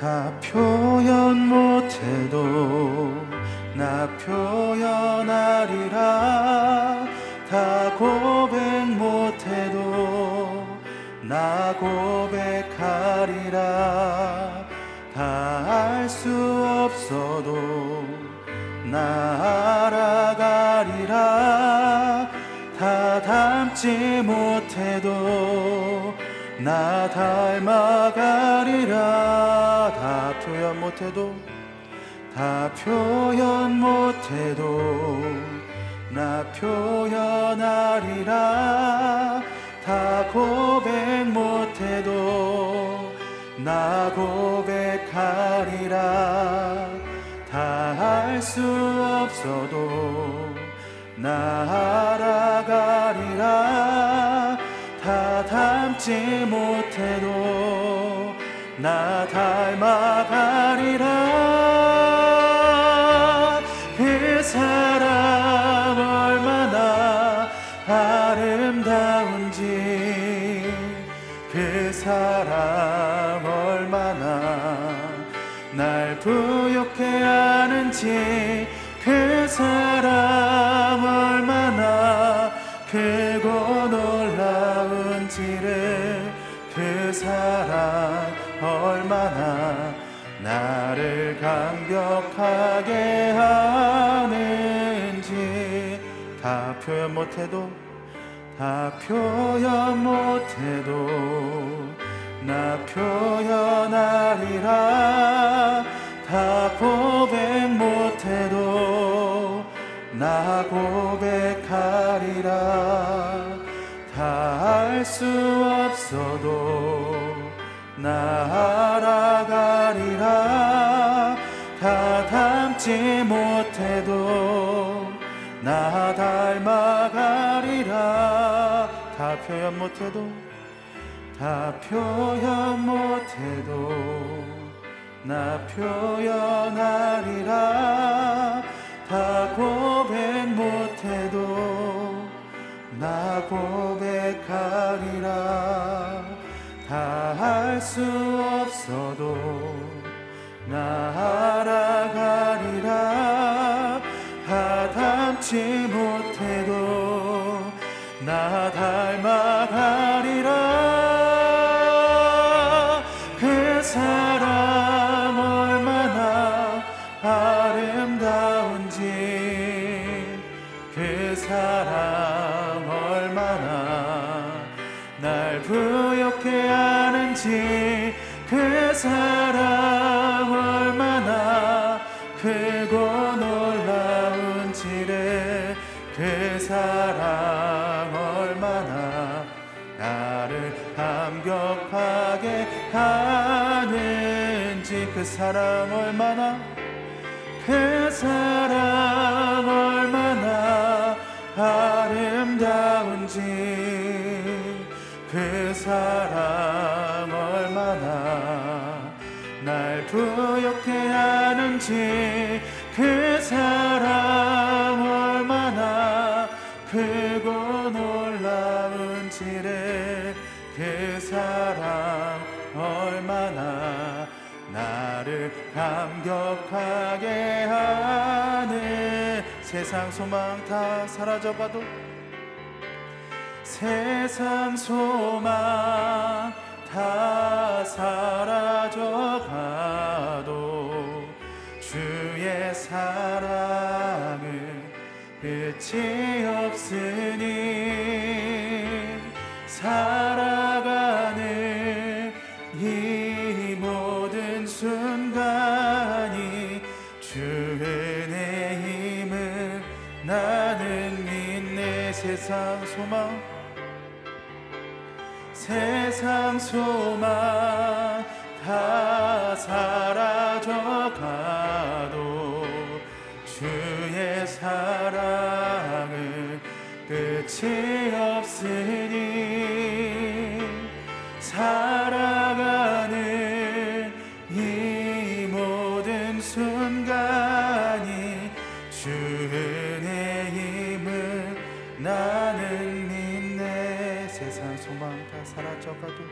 다 표현 못해도 나 표현하리라. 다 고백 못해도 나 고백하리라. 다 알 수 없어도 나 알아가리라. 다 닮지 못해도 나 닮아가리라 다 표현 못해도 다 표현 못해도 나 표현하리라. 다 고백 못해도 나 고백하리라. 다 할 수 없어도 나 알아가리라. 다 닮지 못해도 나 닮아가리라. 그 사랑 얼마나 아름다운지. 그 사랑 얼마나 날 부욕 감격하게 하는지 다 표현 못해도 다 표현 못해도 나 표현하리라. 다 고백 못해도 나 고백하리라. 다 알 수 없어도 나 알아가리라. 다 닮지 못해도 나 닮아가리라. 다 표현 못해도 다 표현 못해도 나 표현하리라. 다 고백 못해도 나 고백하리라. 다 할 수 없어도 다 닮지 못해도 나 닮아가리라. 그 사랑 얼마나 아름다운지 그 사랑 얼마나 날 부욕해 하는지 그 얼마나 크고 놀라운지를 그 사랑 얼마나 나를 감격하게 하는지 그 사랑 얼마나 그 사랑 얼마나 아름다운지 그 사랑 얼마나 날 부욕해 하는지 감격하게 하는 세상 소망 다 사라져가도 세상 소망 다 사라져가도 주의 사랑은 끝이 없으니 살아 세상 소망 세상 소망 다 사라져가도 주의 사랑은 끝이 없으니 다 사라져가도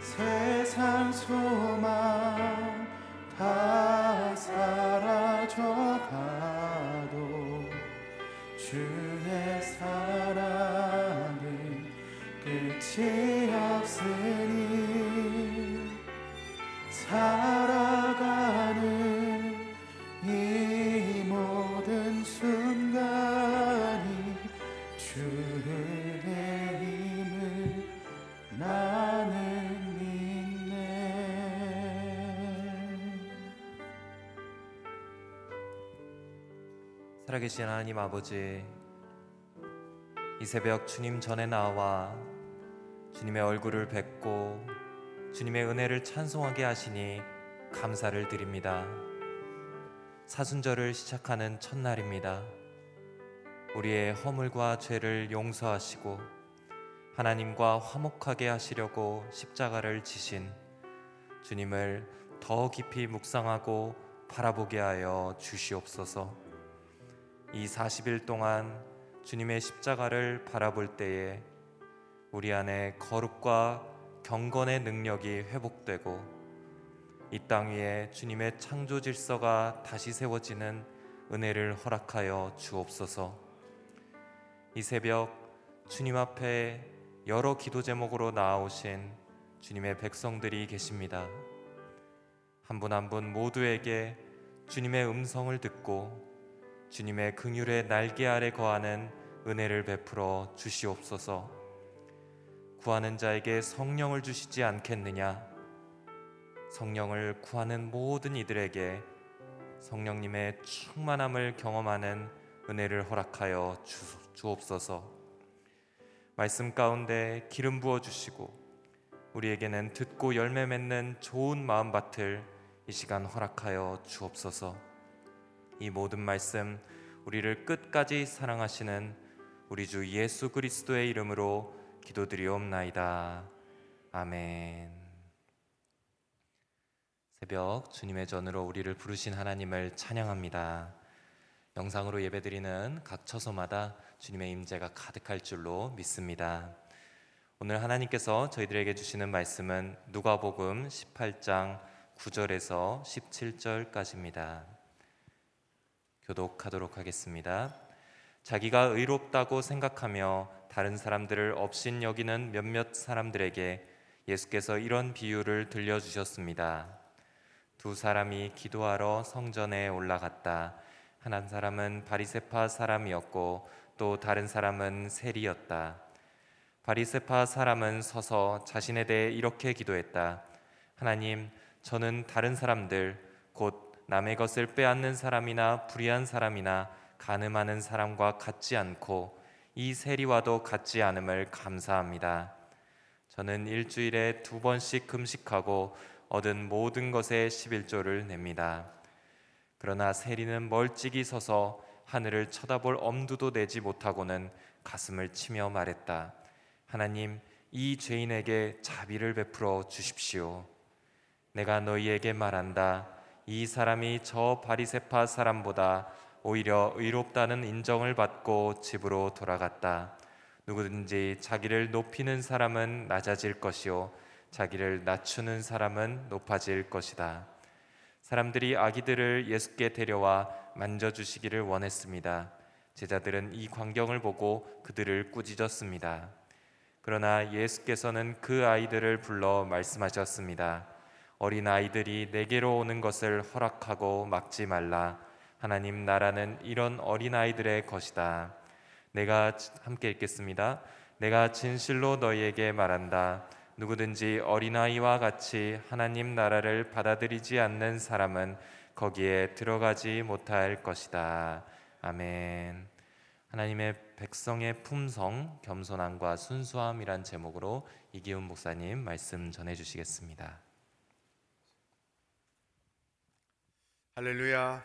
세상 소망 다 사라져가도 주의 사랑은 끝이 없으니 살아계신 하나님 아버지, 이 새벽 주님 전에 나와 주님의 얼굴을 뵙고 주님의 은혜를 찬송하게 하시니 감사를 드립니다. 사순절을 시작하는 첫날입니다. 우리의 허물과 죄를 용서하시고 하나님과 화목하게 하시려고 십자가를 지신 주님을 더 깊이 묵상하고 바라보게 하여 주시옵소서. 이 40일 동안 주님의 십자가를 바라볼 때에 우리 안에 거룩과 경건의 능력이 회복되고 이 땅 위에 주님의 창조 질서가 다시 세워지는 은혜를 허락하여 주옵소서. 이 새벽 주님 앞에 여러 기도 제목으로 나아오신 주님의 백성들이 계십니다. 한 분 한분 모두에게 주님의 음성을 듣고 주님의 긍휼의 날개 아래 거하는 은혜를 베풀어 주시옵소서. 구하는 자에게 성령을 주시지 않겠느냐? 성령을 구하는 모든 이들에게 성령님의 충만함을 경험하는 은혜를 허락하여 주, 주옵소서. 말씀 가운데 기름 부어 주시고 우리에게는 듣고 열매 맺는 좋은 마음밭을 이 시간 허락하여 주옵소서. 이 모든 말씀 우리를 끝까지 사랑하시는 우리 주 예수 그리스도의 이름으로 기도드리옵나이다. 아멘. 새벽 주님의 전으로 우리를 부르신 하나님을 찬양합니다. 영상으로 예배드리는 각 처소마다 주님의 임재가 가득할 줄로 믿습니다. 오늘 하나님께서 저희들에게 주시는 말씀은 누가복음 18장 9절에서 17절까지입니다. 교독하도록 하겠습니다. 자기가 의롭다고 생각하며 다른 사람들을 업신 여기는 몇몇 사람들에게 예수께서 이런 비유를 들려주셨습니다. 두 사람이 기도하러 성전에 올라갔다. 한 사람은 바리세파 사람이었고 또 다른 사람은 세리였다. 바리세파 사람은 서서 자신에 대해 이렇게 기도했다. 하나님, 저는 다른 사람들 곧 남의 것을 빼앗는 사람이나 불의한 사람이나 가늠하는 사람과 같지 않고 이 세리와도 같지 않음을 감사합니다. 저는 일주일에 두 번씩 금식하고 얻은 모든 것에 11조를 냅니다. 그러나 세리는 멀찍이 서서 하늘을 쳐다볼 엄두도 내지 못하고는 가슴을 치며 말했다. 하나님, 이 죄인에게 자비를 베풀어 주십시오. 내가 너희에게 말한다. 이 사람이 저 바리세파 사람보다 오히려 의롭다는 인정을 받고 집으로 돌아갔다. 누구든지 자기를 높이는 사람은 낮아질 것이요 자기를 낮추는 사람은 높아질 것이다. 사람들이 아기들을 예수께 데려와 만져 주시기를 원했습니다. 제자들은 이 광경을 보고 그들을 꾸짖었습니다. 그러나 예수께서는 그 아이들을 불러 말씀하셨습니다. 어린 아이들이 내게로 오는 것을 허락하고 막지 말라. 하나님 나라는 이런 어린 아이들의 것이다. 내가 함께 읽겠습니다. 내가 진실로 너희에게 말한다. 누구든지 어린아이와 같이 하나님 나라를 받아들이지 않는 사람은 거기에 들어가지 못할 것이다. 아멘. 하나님의 백성의 품성, 겸손함과 순수함이란 제목으로 이기훈 목사님 말씀 전해 주시겠습니다. 할렐루야.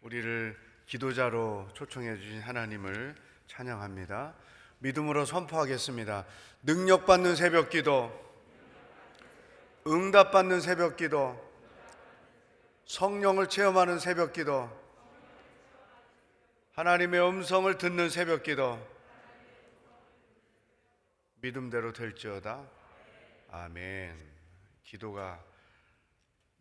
우리를 기도자로 초청해 주신 하나님을 찬양합니다. 믿음으로 선포하겠습니다. 능력받는 새벽 기도, 응답받는 새벽 기도, 성령을 체험하는 새벽 기도, 하나님의 음성을 듣는 새벽 기도, 믿음대로 될지어다. 아멘. 기도가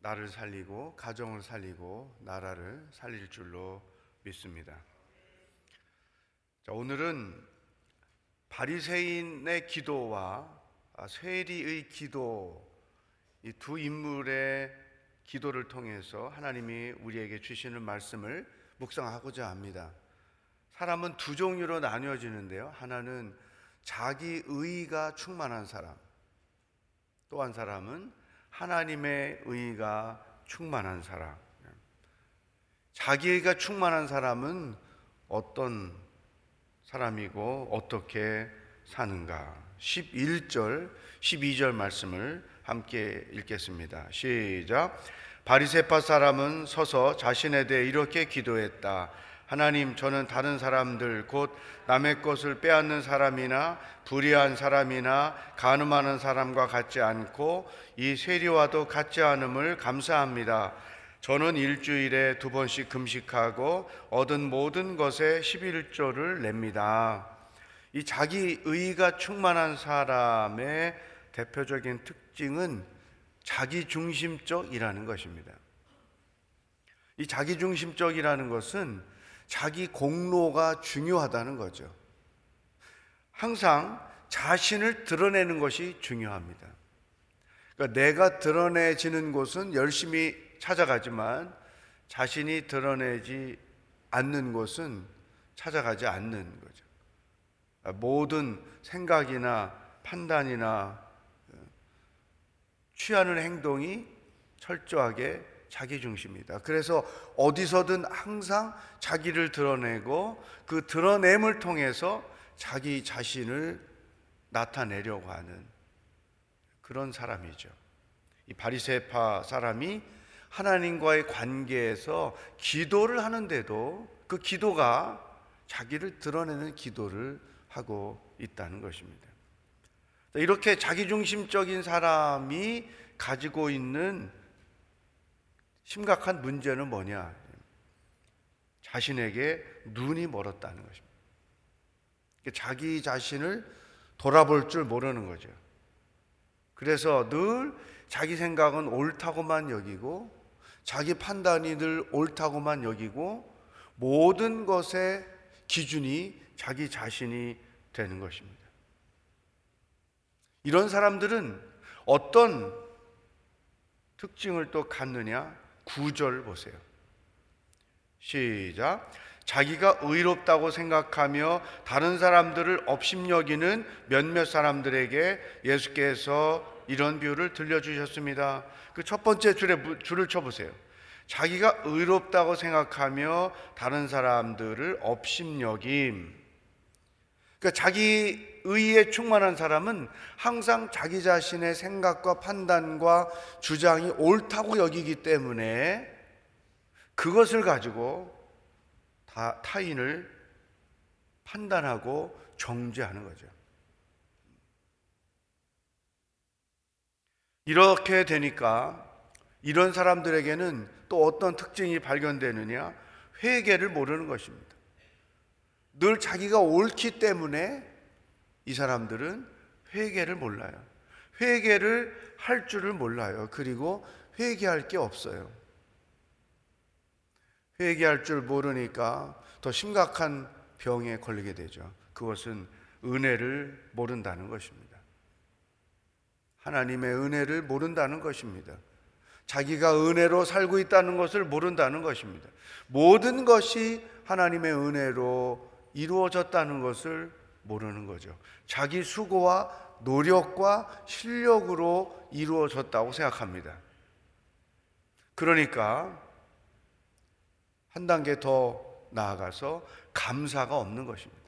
나를 살리고 가정을 살리고 나라를 살릴 줄로 믿습니다. 자, 오늘은 바리새인의 기도와 세리의 기도 이 두 인물의 기도를 통해서 하나님이 우리에게 주시는 말씀을 묵상하고자 합니다. 사람은 두 종류로 나뉘어지는데요. 하나는 자기 의가 충만한 사람. 또 한 사람은 하나님의 의가 충만한 사람. 자기 의가 충만한 사람은 어떤 사람이고 어떻게 사는가? 11절, 12절 말씀을 함께 읽겠습니다. 시작. 바리새파 사람은 서서 자신에 대해 이렇게 기도했다. 하나님, 저는 다른 사람들 곧 남의 것을 빼앗는 사람이나 불의한 사람이나 간음하는 사람과 같지 않고 이 세리와도 같지 않음을 감사합니다. 저는 일주일에 두 번씩 금식하고 얻은 모든 것에 11조를 냅니다. 이 자기 의가 충만한 사람의 대표적인 특징은 자기 중심적이라는 것입니다. 이 자기 중심적이라는 것은 자기 공로가 중요하다는 거죠. 항상 자신을 드러내는 것이 중요합니다. 그러니까 내가 드러내지는 곳은 열심히 찾아가지만 자신이 드러내지 않는 곳은 찾아가지 않는 거죠. 모든 생각이나 판단이나 취하는 행동이 철저하게 자기 중심이다. 그래서 어디서든 항상 자기를 드러내고 그 드러냄을 통해서 자기 자신을 나타내려고 하는 그런 사람이죠. 이 바리새파 사람이 하나님과의 관계에서 기도를 하는데도 그 기도가 자기를 드러내는 기도를 하고 있다는 것입니다. 이렇게 자기중심적인 사람이 가지고 있는 심각한 문제는 뭐냐? 자신에게 눈이 멀었다는 것입니다. 자기 자신을 돌아볼 줄 모르는 거죠. 그래서 늘 자기 생각은 옳다고만 여기고 자기 판단이 늘 옳다고만 여기고 모든 것의 기준이 자기 자신이 되는 것입니다. 이런 사람들은 어떤 특징을 또 갖느냐? 구절 보세요. 시작. 자기가 의롭다고 생각하며 다른 사람들을 업심여기는 몇몇 사람들에게 예수께서 이런 비유를 들려주셨습니다. 그 첫 번째 줄에 줄을 쳐보세요. 자기가 의롭다고 생각하며 다른 사람들을 업심여김. 그러니까 자기 의에 충만한 사람은 항상 자기 자신의 생각과 판단과 주장이 옳다고 여기기 때문에 그것을 가지고 다 타인을 판단하고 정죄하는 거죠. 이렇게 되니까 이런 사람들에게는 또 어떤 특징이 발견되느냐? 회개를 모르는 것입니다. 늘 자기가 옳기 때문에 이 사람들은 회개를 몰라요. 회개를 할 줄을 몰라요. 그리고 회개할 게 없어요. 회개할 줄 모르니까 더 심각한 병에 걸리게 되죠. 그것은 은혜를 모른다는 것입니다. 하나님의 은혜를 모른다는 것입니다. 자기가 은혜로 살고 있다는 것을 모른다는 것입니다. 모든 것이 하나님의 은혜로 이루어졌다는 것을 모르는 거죠. 자기 수고와 노력과 실력으로 이루어졌다고 생각합니다. 그러니까 한 단계 더 나아가서 감사가 없는 것입니다.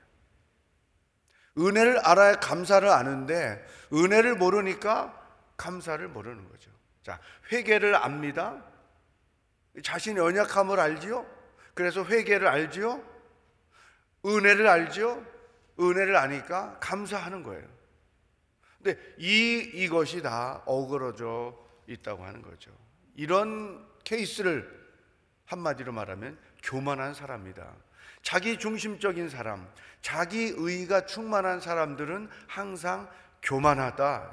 은혜를 알아야 감사를 아는데 은혜를 모르니까 감사를 모르는 거죠. 자, 회개를 압니다. 자신의 연약함을 알지요? 그래서 회개를 알지요? 은혜를 알지요? 은혜를 아니까 감사하는 거예요. 근데 이 이것이 다 어그러져 있다고 하는 거죠. 이런 케이스를 한마디로 말하면 교만한 사람이다. 자기 중심적인 사람, 자기 의가 충만한 사람들은 항상 교만하다.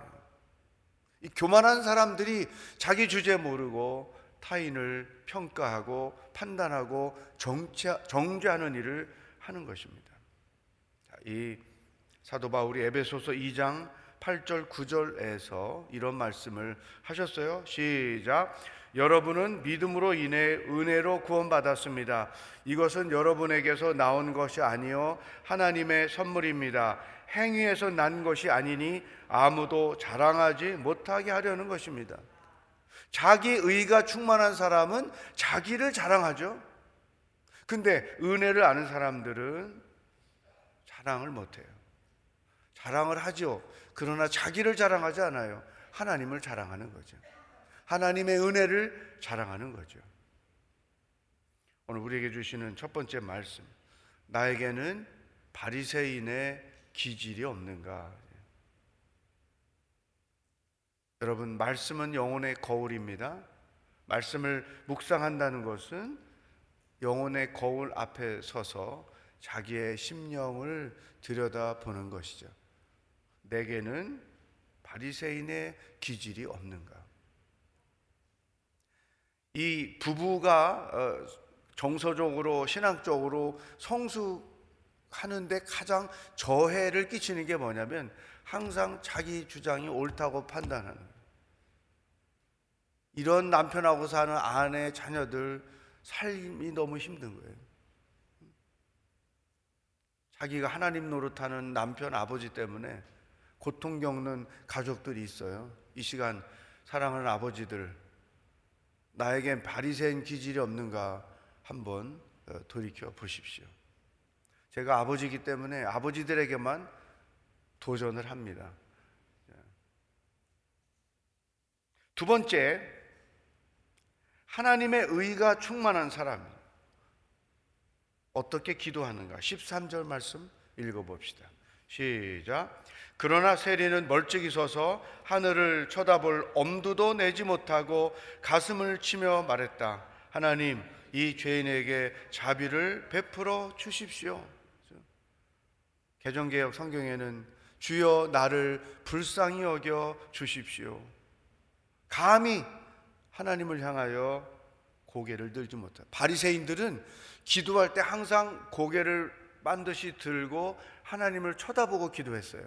이 교만한 사람들이 자기 주제 모르고 타인을 평가하고 판단하고 정죄, 정죄하는 일을 하는 것입니다. 이 사도 바울이 에베소서 2장 8절 9절에서 이런 말씀을 하셨어요. 시작. 여러분은 믿음으로 인해 은혜로 구원받았습니다. 이것은 여러분에게서 나온 것이 아니요 하나님의 선물입니다. 행위에서 난 것이 아니니 아무도 자랑하지 못하게 하려는 것입니다. 자기 의가 충만한 사람은 자기를 자랑하죠. 근데 은혜를 아는 사람들은 자랑을 못 해요. 자랑을 하죠. 그러나 자기를 자랑하지 않아요. 하나님을 자랑하는 거죠. 하나님의 은혜를 자랑하는 거죠. 오늘 우리에게 주시는 첫 번째 말씀. 나에게는 바리새인의 기질이 없는가? 여러분, 말씀은 영혼의 거울입니다. 말씀을 묵상한다는 것은 영혼의 거울 앞에 서서 자기의 심령을 들여다보는 것이죠. 내게는 바리새인의 기질이 없는가? 이 부부가 어, 정서적으로 신앙적으로 성숙하는데 가장 저해를 끼치는 게 뭐냐면 항상 자기 주장이 옳다고 판단하는. 이런 남편하고 사는 아내, 자녀들 삶이 너무 힘든 거예요. 자기가 하나님 노릇하는 남편, 아버지 때문에 고통 겪는 가족들이 있어요. 이 시간 사랑하는 아버지들 나에겐 바리새인 기질이 없는가 한번 어, 돌이켜 보십시오. 제가 아버지이기 때문에 아버지들에게만 도전을 합니다. 두 번째, 하나님의 의가 충만한 사람 어떻게 기도하는가? 13절 말씀 읽어봅시다. 시작. 그러나 세리는 멀찍이 서서 하늘을 쳐다볼 엄두도 내지 못하고 가슴을 치며 말했다. 하나님, 이 죄인에게 자비를 베풀어 주십시오. 개정개혁 성경에는 주여 나를 불쌍히 여겨 주십시오. 감히 하나님을 향하여 고개를 들지 못한 바리새인들은 기도할 때 항상 고개를 반드시 들고 하나님을 쳐다보고 기도했어요.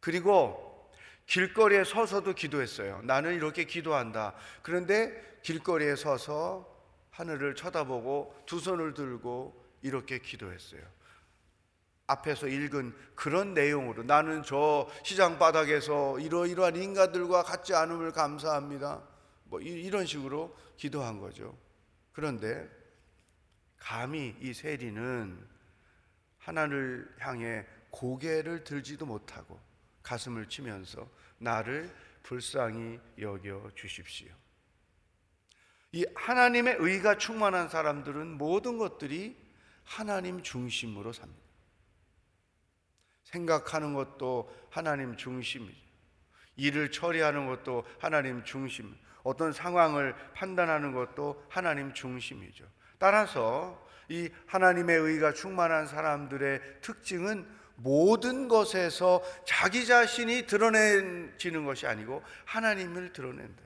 그리고 길거리에 서서도 기도했어요. 나는 이렇게 기도한다. 그런데 길거리에 서서 하늘을 쳐다보고 두 손을 들고 이렇게 기도했어요. 앞에서 읽은 그런 내용으로 나는 저 시장 바닥에서 이러이러한 인간들과 같지 않음을 감사합니다. 뭐 이런 식으로 기도한 거죠. 그런데 감히 이 세리는 하나님을 향해 고개를 들지도 못하고 가슴을 치면서 나를 불쌍히 여겨 주십시오. 이 하나님의 의가 충만한 사람들은 모든 것들이 하나님 중심으로 삽니다. 생각하는 것도 하나님 중심이죠. 일을 처리하는 것도 하나님 중심. 어떤 상황을 판단하는 것도 하나님 중심이죠. 따라서 이 하나님의 의가 충만한 사람들의 특징은 모든 것에서 자기 자신이 드러내지는 것이 아니고 하나님을 드러낸다.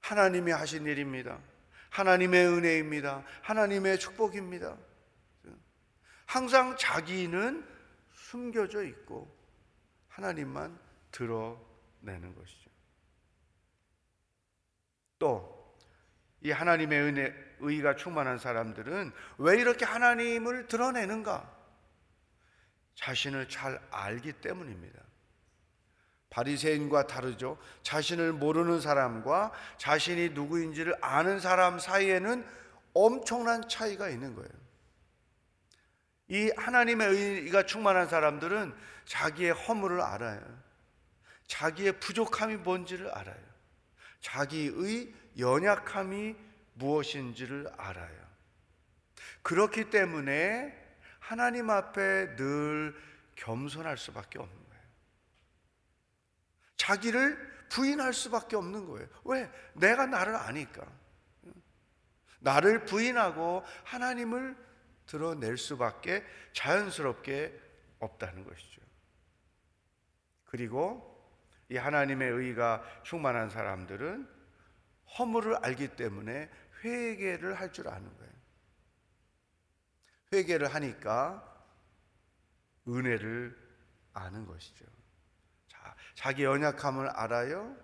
하나님이 하신 일입니다. 하나님의 은혜입니다. 하나님의 축복입니다. 항상 자기는 숨겨져 있고 하나님만 드러내는 것이죠. 또 이 하나님의 은혜 의가 충만한 사람들은 왜 이렇게 하나님을 드러내는가? 자신을 잘 알기 때문입니다. 바리새인과 다르죠. 자신을 모르는 사람과 자신이 누구인지를 아는 사람 사이에는 엄청난 차이가 있는 거예요. 이 하나님의 의가 충만한 사람들은 자기의 허물을 알아요. 자기의 부족함이 뭔지를 알아요. 자기의 연약함이 무엇인지를 알아요. 그렇기 때문에 하나님 앞에 늘 겸손할 수밖에 없는 거예요. 자기를 부인할 수밖에 없는 거예요. 왜? 내가 나를 아니까. 나를 부인하고 하나님을 드러낼 수밖에 자연스럽게 없다는 것이죠. 그리고 이 하나님의 의가 충만한 사람들은 허물을 알기 때문에 회개를 할 줄 아는 거예요. 회개를 하니까 은혜를 아는 것이죠. 자, 자기 연약함을 알아요.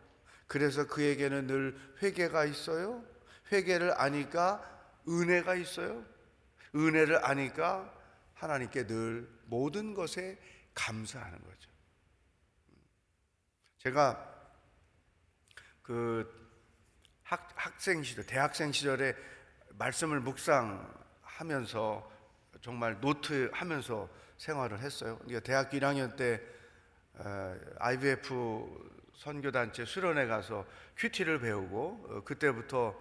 그래서 그에게는 늘 회개가 있어요. 회개를 아니까 은혜가 있어요. 은혜를 아니까 하나님께 늘 모든 것에 감사하는 거죠. 제가 그 학, 학생 시절, 대학생 시절에 말씀을 묵상하면서 정말 노트 하면서 생활을 했어요. 그러니까 대학교 1학년 때 어, IVF 선교단체 수련회 가서 QT를 배우고 어, 그때부터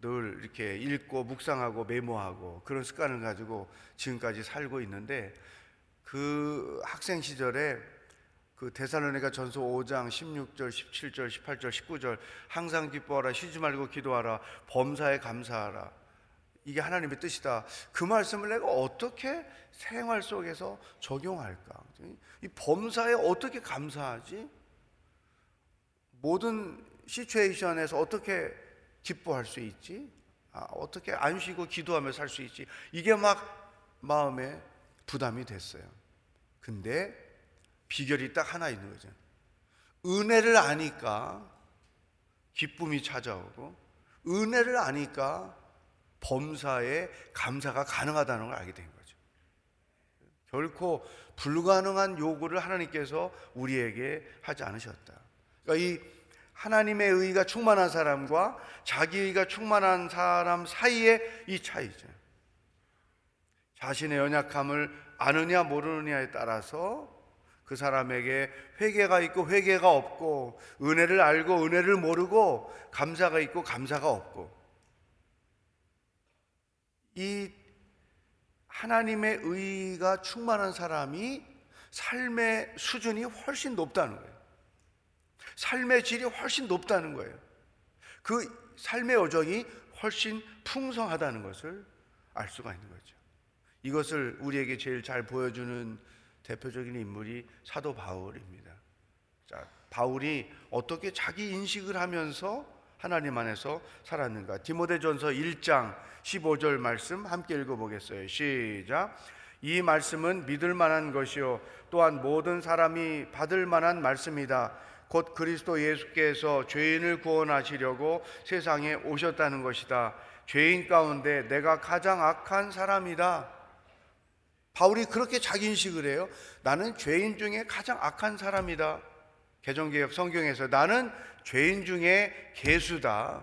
늘 이렇게 읽고 묵상하고 메모하고 그런 습관을 가지고 지금까지 살고 있는데 그 학생 시절에 그 데살로니가 전서 5장 16절, 17절, 18절, 19절 항상 기뻐하라 쉬지 말고 기도하라 범사에 감사하라 이게 하나님의 뜻이다. 그 말씀을 내가 어떻게 생활 속에서 적용할까? 이 범사에 어떻게 감사하지? 모든 시츄에이션에서 어떻게 기뻐할 수 있지? 아, 어떻게 안 쉬고 기도하며 살 수 있지? 이게 막 마음에 부담이 됐어요. 근데 비결이 딱 하나 있는 거죠. 은혜를 아니까 기쁨이 찾아오고, 은혜를 아니까 범사에 감사가 가능하다는 걸 알게 된 거죠. 결코 불가능한 요구를 하나님께서 우리에게 하지 않으셨다. 그러니까 이 하나님의 의가 충만한 사람과 자기 의가 충만한 사람 사이의 이 차이죠. 자신의 연약함을 아느냐 모르느냐에 따라서 그 사람에게 회개가 있고 회개가 없고 은혜를 알고 은혜를 모르고 감사가 있고 감사가 없고 이 하나님의 의가 충만한 사람이 삶의 수준이 훨씬 높다는 거예요. 삶의 질이 훨씬 높다는 거예요. 그 삶의 여정이 훨씬 풍성하다는 것을 알 수가 있는 거죠. 이것을 우리에게 제일 잘 보여주는 대표적인 인물이 사도 바울입니다. 자, 바울이 어떻게 자기 인식을 하면서 하나님 안에서 살았는가? 디모데전서 1장 15절 말씀 함께 읽어 보겠어요. 시작. 이 말씀은 믿을 만한 것이요 또한 모든 사람이 받을 만한 말씀이다. 곧 그리스도 예수께서 죄인을 구원하시려고 세상에 오셨다는 것이다. 죄인 가운데 내가 가장 악한 사람이다. 바울이 그렇게 자기 인식을 해요. 나는 죄인 중에 가장 악한 사람이다. 개정개혁 성경에서 나는 죄인 중에 개수다.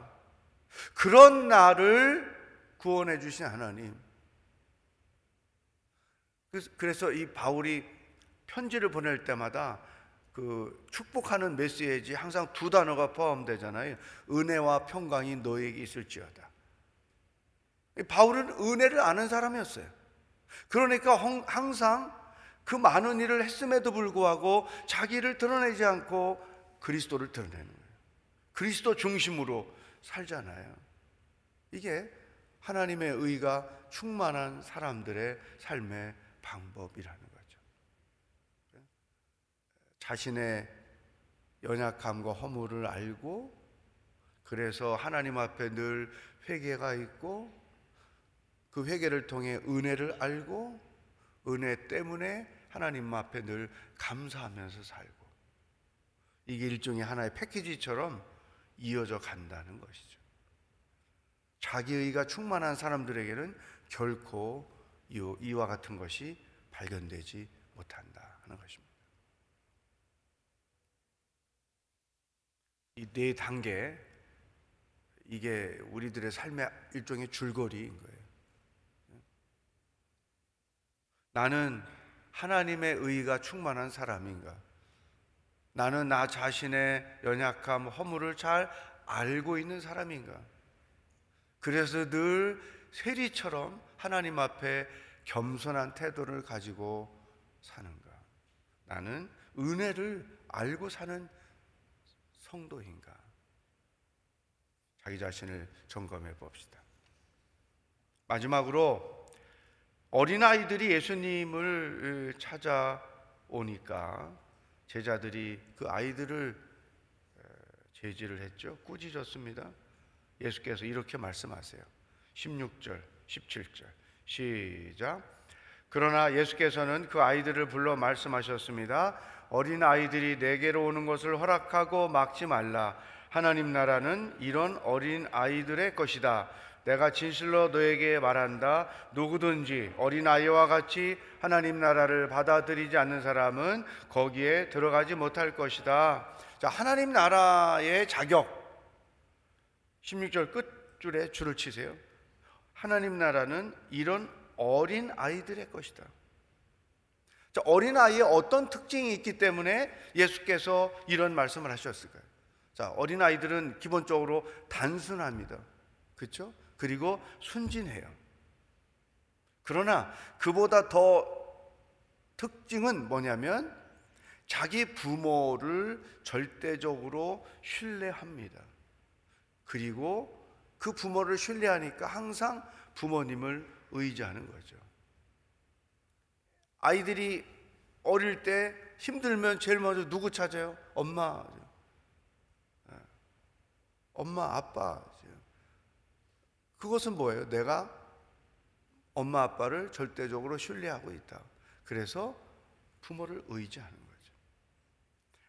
그런 나를 구원해 주신 하나님. 그래서 이 바울이 편지를 보낼 때마다 그 축복하는 메시지 항상 두 단어가 포함되잖아요. 은혜와 평강이 너에게 있을지어다. 바울은 은혜를 아는 사람이었어요. 그러니까 항상 그 많은 일을 했음에도 불구하고 자기를 드러내지 않고 그리스도를 드러내는 거예요. 그리스도 중심으로 살잖아요. 이게 하나님의 의가 충만한 사람들의 삶의 방법이라는 거죠. 자신의 연약함과 허물을 알고 그래서 하나님 앞에 늘 회개가 있고 그 회개를 통해 은혜를 알고 은혜 때문에 하나님 앞에 늘 감사하면서 살고 이게 일종의 하나의 패키지처럼 이어져 간다는 것이죠. 자기의가 충만한 사람들에게는 결코 이와 같은 것이 발견되지 못한다 하는 것입니다. 이 네 단계 이게 우리들의 삶의 일종의 줄거리인 거예요. 나는 하나님의 의가 충만한 사람인가? 나는 나 자신의 연약함, 허물을 잘 알고 있는 사람인가? 그래서 늘 세리처럼 하나님 앞에 겸손한 태도를 가지고 사는가? 나는 은혜를 알고 사는 성도인가? 자기 자신을 점검해 봅시다. 마지막으로 어린아이들이 예수님을 찾아오니까 제자들이 그 아이들을 제지를 했죠. 꾸짖었습니다. 예수께서 이렇게 말씀하세요. 16절, 17절. 시작. 그러나 예수께서는 그 아이들을 불러 말씀하셨습니다. 어린 아이들이 내게로 오는 것을 허락하고 막지 말라. 하나님 나라는 이런 어린 아이들의 것이다. 내가 진실로 너에게 말한다. 누구든지 어린 아이와 같이 하나님 나라를 받아들이지 않는 사람은 거기에 들어가지 못할 것이다. 자, 하나님 나라의 자격. 16절 끝줄에 줄을 치세요. 하나님 나라는 이런 어린 아이들의 것이다. 자, 어린 아이의 어떤 특징이 있기 때문에 예수께서 이런 말씀을 하셨을까요? 자, 어린 아이들은 기본적으로 단순합니다. 그렇죠? 그리고 순진해요. 그러나 그보다 더 특징은 뭐냐면 자기 부모를 절대적으로 신뢰합니다. 그리고 그 부모를 신뢰하니까 항상 부모님을 의지하는 거죠. 아이들이 어릴 때 힘들면 제일 먼저 누구 찾아요? 엄마. 예. 엄마, 아빠. 그것은 뭐예요? 내가 엄마, 아빠를 절대적으로 신뢰하고 있다. 그래서 부모를 의지하는 거죠.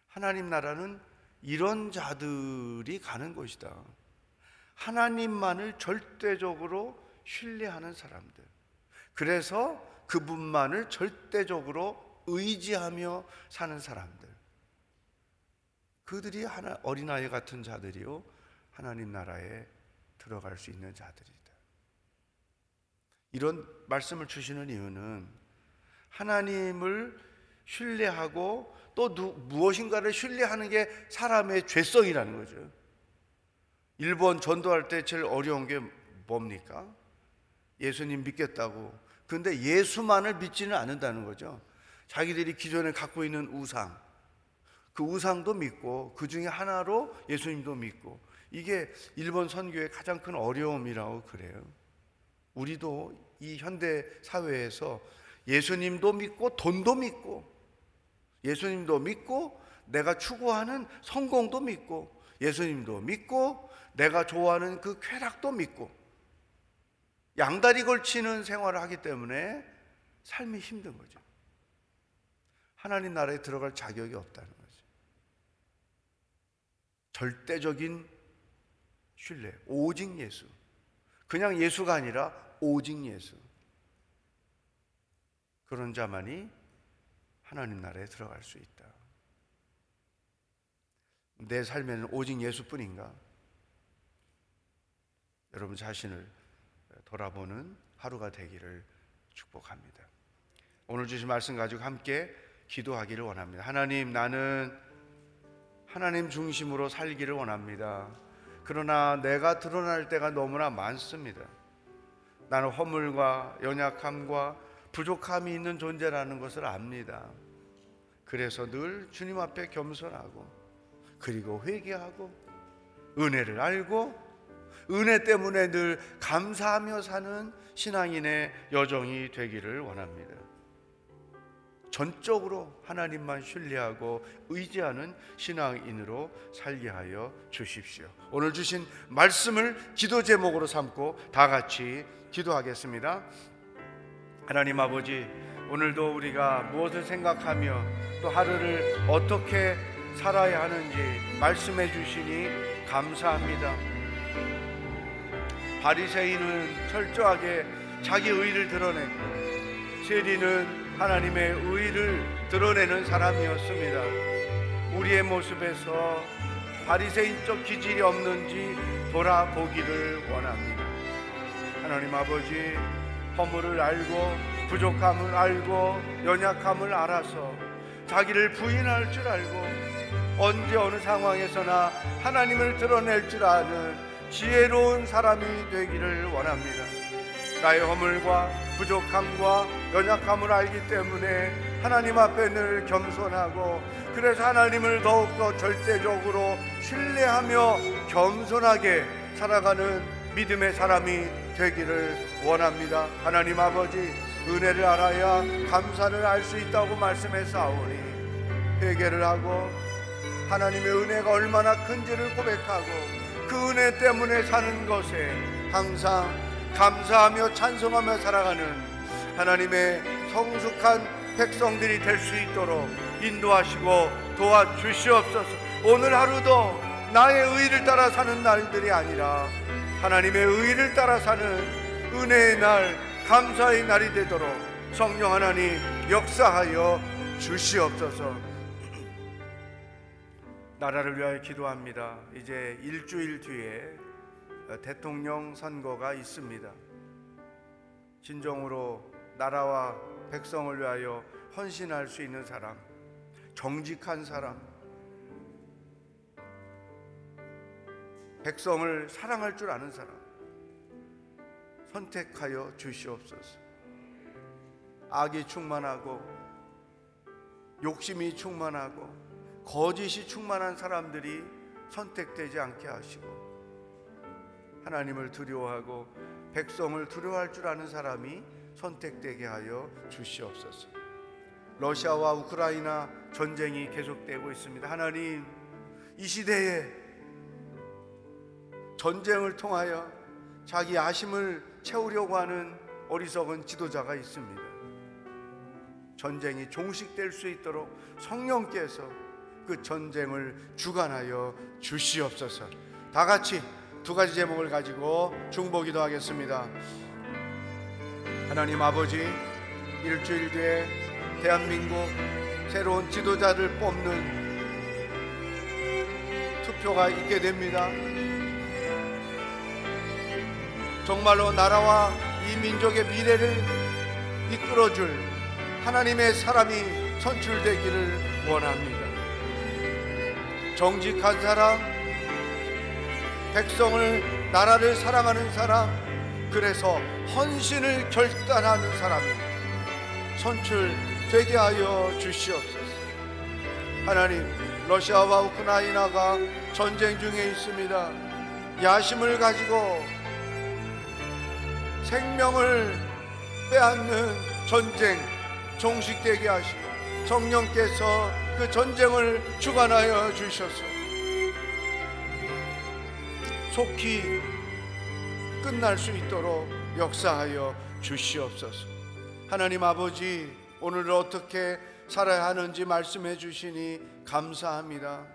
하나님 나라는 이런 자들이 가는 곳이다. 하나님만을 절대적으로 신뢰하는 사람들. 그래서 그분만을 절대적으로 의지하며 사는 사람들. 그들이 하나 어린아이 같은 자들이요. 하나님 나라에 들어갈 수 있는 자들이다. 이런 말씀을 주시는 이유는 하나님을 신뢰하고 또 누, 무엇인가를 신뢰하는 게 사람의 죄성이라는 거죠. 일본 전도할 때 제일 어려운 게 뭡니까? 예수님 믿겠다고. 근데 예수만을 믿지는 않는다는 거죠. 자기들이 기존에 갖고 있는 우상, 그 우상도 믿고 그 중에 하나로 예수님도 믿고 이게 일본 선교의 가장 큰 어려움이라고 그래요. 우리도 이 현대 사회에서 예수님도 믿고 돈도 믿고 예수님도 믿고 내가 추구하는 성공도 믿고 예수님도 믿고 내가 좋아하는 그 쾌락도 믿고 양다리 걸치는 생활을 하기 때문에 삶이 힘든 거죠. 하나님 나라에 들어갈 자격이 없다는 거죠. 절대적인 신뢰, 오직 예수. 그냥 예수가 아니라 오직 예수. 그런 자만이 하나님 나라에 들어갈 수 있다. 내 삶에는 오직 예수뿐인가? 여러분 자신을 돌아보는 하루가 되기를 축복합니다. 오늘 주신 말씀 가지고 함께 기도하기를 원합니다. 하나님, 나는 하나님 중심으로 살기를 원합니다. 그러나 내가 드러날 때가 너무나 많습니다. 나는 허물과 연약함과 부족함이 있는 존재라는 것을 압니다. 그래서 늘 주님 앞에 겸손하고 그리고 회개하고 은혜를 알고 은혜 때문에 늘 감사하며 사는 신앙인의 여정이 되기를 원합니다. 전적으로 하나님만 신뢰하고 의지하는 신앙인으로 살게 하여 주십시오. 오늘 주신 말씀을 기도 제목으로 삼고 다 같이 기도하겠습니다. 하나님 아버지, 오늘도 우리가 무엇을 생각하며 또 하루를 어떻게 살아야 하는지 말씀해 주시니 감사합니다. 바리새인은 철저하게 자기 의를 드러냈고 세리는 하나님의 의를 드러내는 사람이었습니다. 우리의 모습에서 바리새인적 기질이 없는지 돌아보기를 원합니다. 하나님 아버지 허물을 알고 부족함을 알고 연약함을 알아서 자기를 부인할 줄 알고 언제 어느 상황에서나 하나님을 드러낼 줄 아는 지혜로운 사람이 되기를 원합니다. 나의 허물과 부족함과 연약함을 알기 때문에 하나님 앞에 늘 겸손하고 그래서 하나님을 더욱더 절대적으로 신뢰하며 겸손하게 살아가는 믿음의 사람이 되기를 원합니다. 하나님 아버지 은혜를 알아야 감사를 알 수 있다고 말씀했사오니 회개를 하고 하나님의 은혜가 얼마나 큰지를 고백하고 그 은혜 때문에 사는 것에 항상 감사하며 찬송하며 살아가는 하나님의 성숙한 백성들이 될 수 있도록 인도하시고 도와주시옵소서. 오늘 하루도 나의 의를 따라 사는 날들이 아니라 하나님의 의를 따라 사는 은혜의 날, 감사의 날이 되도록 성령 하나님 역사하여 주시옵소서. 나라를 위하여 기도합니다. 이제 일주일 뒤에 대통령 선거가 있습니다. 진정으로 나라와 백성을 위하여 헌신할 수 있는 사람, 정직한 사람, 백성을 사랑할 줄 아는 사람 선택하여 주시옵소서. 악이 충만하고 욕심이 충만하고 거짓이 충만한 사람들이 선택되지 않게 하시고 하나님을 두려워하고 백성을 두려워할 줄 아는 사람이 선택되게 하여 주시옵소서. 러시아와 우크라이나 전쟁이 계속되고 있습니다. 하나님, 이 시대에 전쟁을 통하여 자기 아심을 채우려고 하는 어리석은 지도자가 있습니다. 전쟁이 종식될 수 있도록 성령께서 그 전쟁을 주관하여 주시옵소서. 다 같이 두 가지 제목을 가지고 중보기도 하겠습니다. 하나님 아버지, 일주일 뒤에 대한민국 새로운 지도자를 뽑는 투표가 있게 됩니다. 정말로 나라와 이 민족의 미래를 이끌어줄 하나님의 사람이 선출되기를 원합니다. 정직한 사람, 백성을, 나라를 사랑하는 사람, 그래서 헌신을 결단하는 사람이 선출되게 하여 주시옵소서. 하나님, 러시아와 우크라이나가 전쟁 중에 있습니다. 야심을 가지고 생명을 빼앗는 전쟁 종식되게 하시고 성령께서 그 전쟁을 주관하여 주셔서 속히 끝날 수 있도록 역사하여 주시옵소서. 하나님 아버지, 오늘 어떻게 살아야 하는지 말씀해 주시니 감사합니다.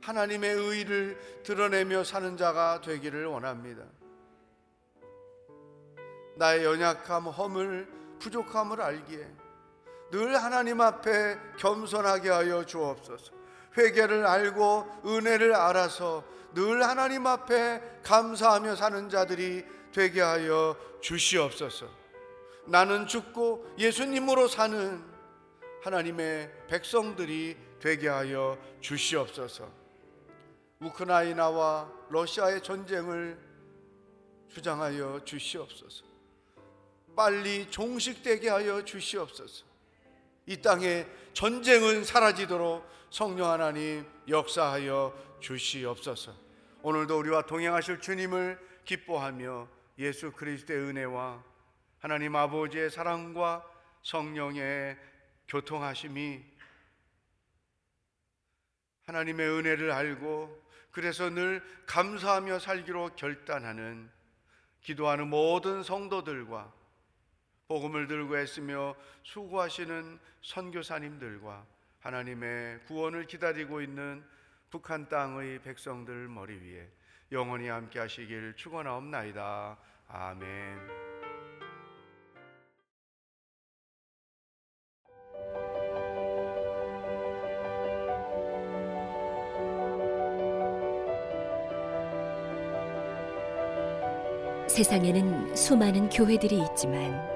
하나님의 의를 드러내며 사는 자가 되기를 원합니다. 나의 연약함, 허물, 부족함을 알기에 늘 하나님 앞에 겸손하게 하여 주옵소서. 회개를 알고 은혜를 알아서 늘 하나님 앞에 감사하며 사는 자들이 되게 하여 주시옵소서. 나는 죽고 예수님으로 사는 하나님의 백성들이 되게 하여 주시옵소서. 우크라이나와 러시아의 전쟁을 주장하여 주시옵소서. 빨리 종식되게 하여 주시옵소서. 이 땅에 전쟁은 사라지도록 성령 하나님 역사하여 주시옵소서. 오늘도 우리와 동행하실 주님을 기뻐하며 예수 그리스도의 은혜와 하나님 아버지의 사랑과 성령의 교통하심이 하나님의 은혜를 알고 그래서 늘 감사하며 살기로 결단하는 기도하는 모든 성도들과 복음을 들고 애쓰며 수고하시는 선교사님들과 하나님의 구원을 기다리고 있는 북한 땅의 백성들 머리 위에 영원히 함께 하시길 축원하옵나이다. 아멘. 세상에는 수많은 교회들이 있지만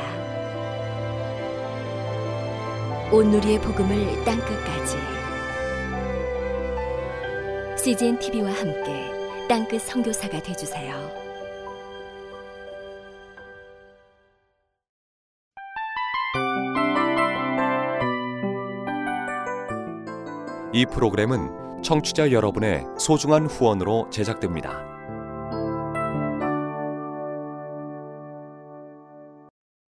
온누리의 복음을 땅 끝까지 CGN TV와 함께 땅끝 선교사가 되주세요. 이 프로그램은 청취자 여러분의 소중한 후원으로 제작됩니다.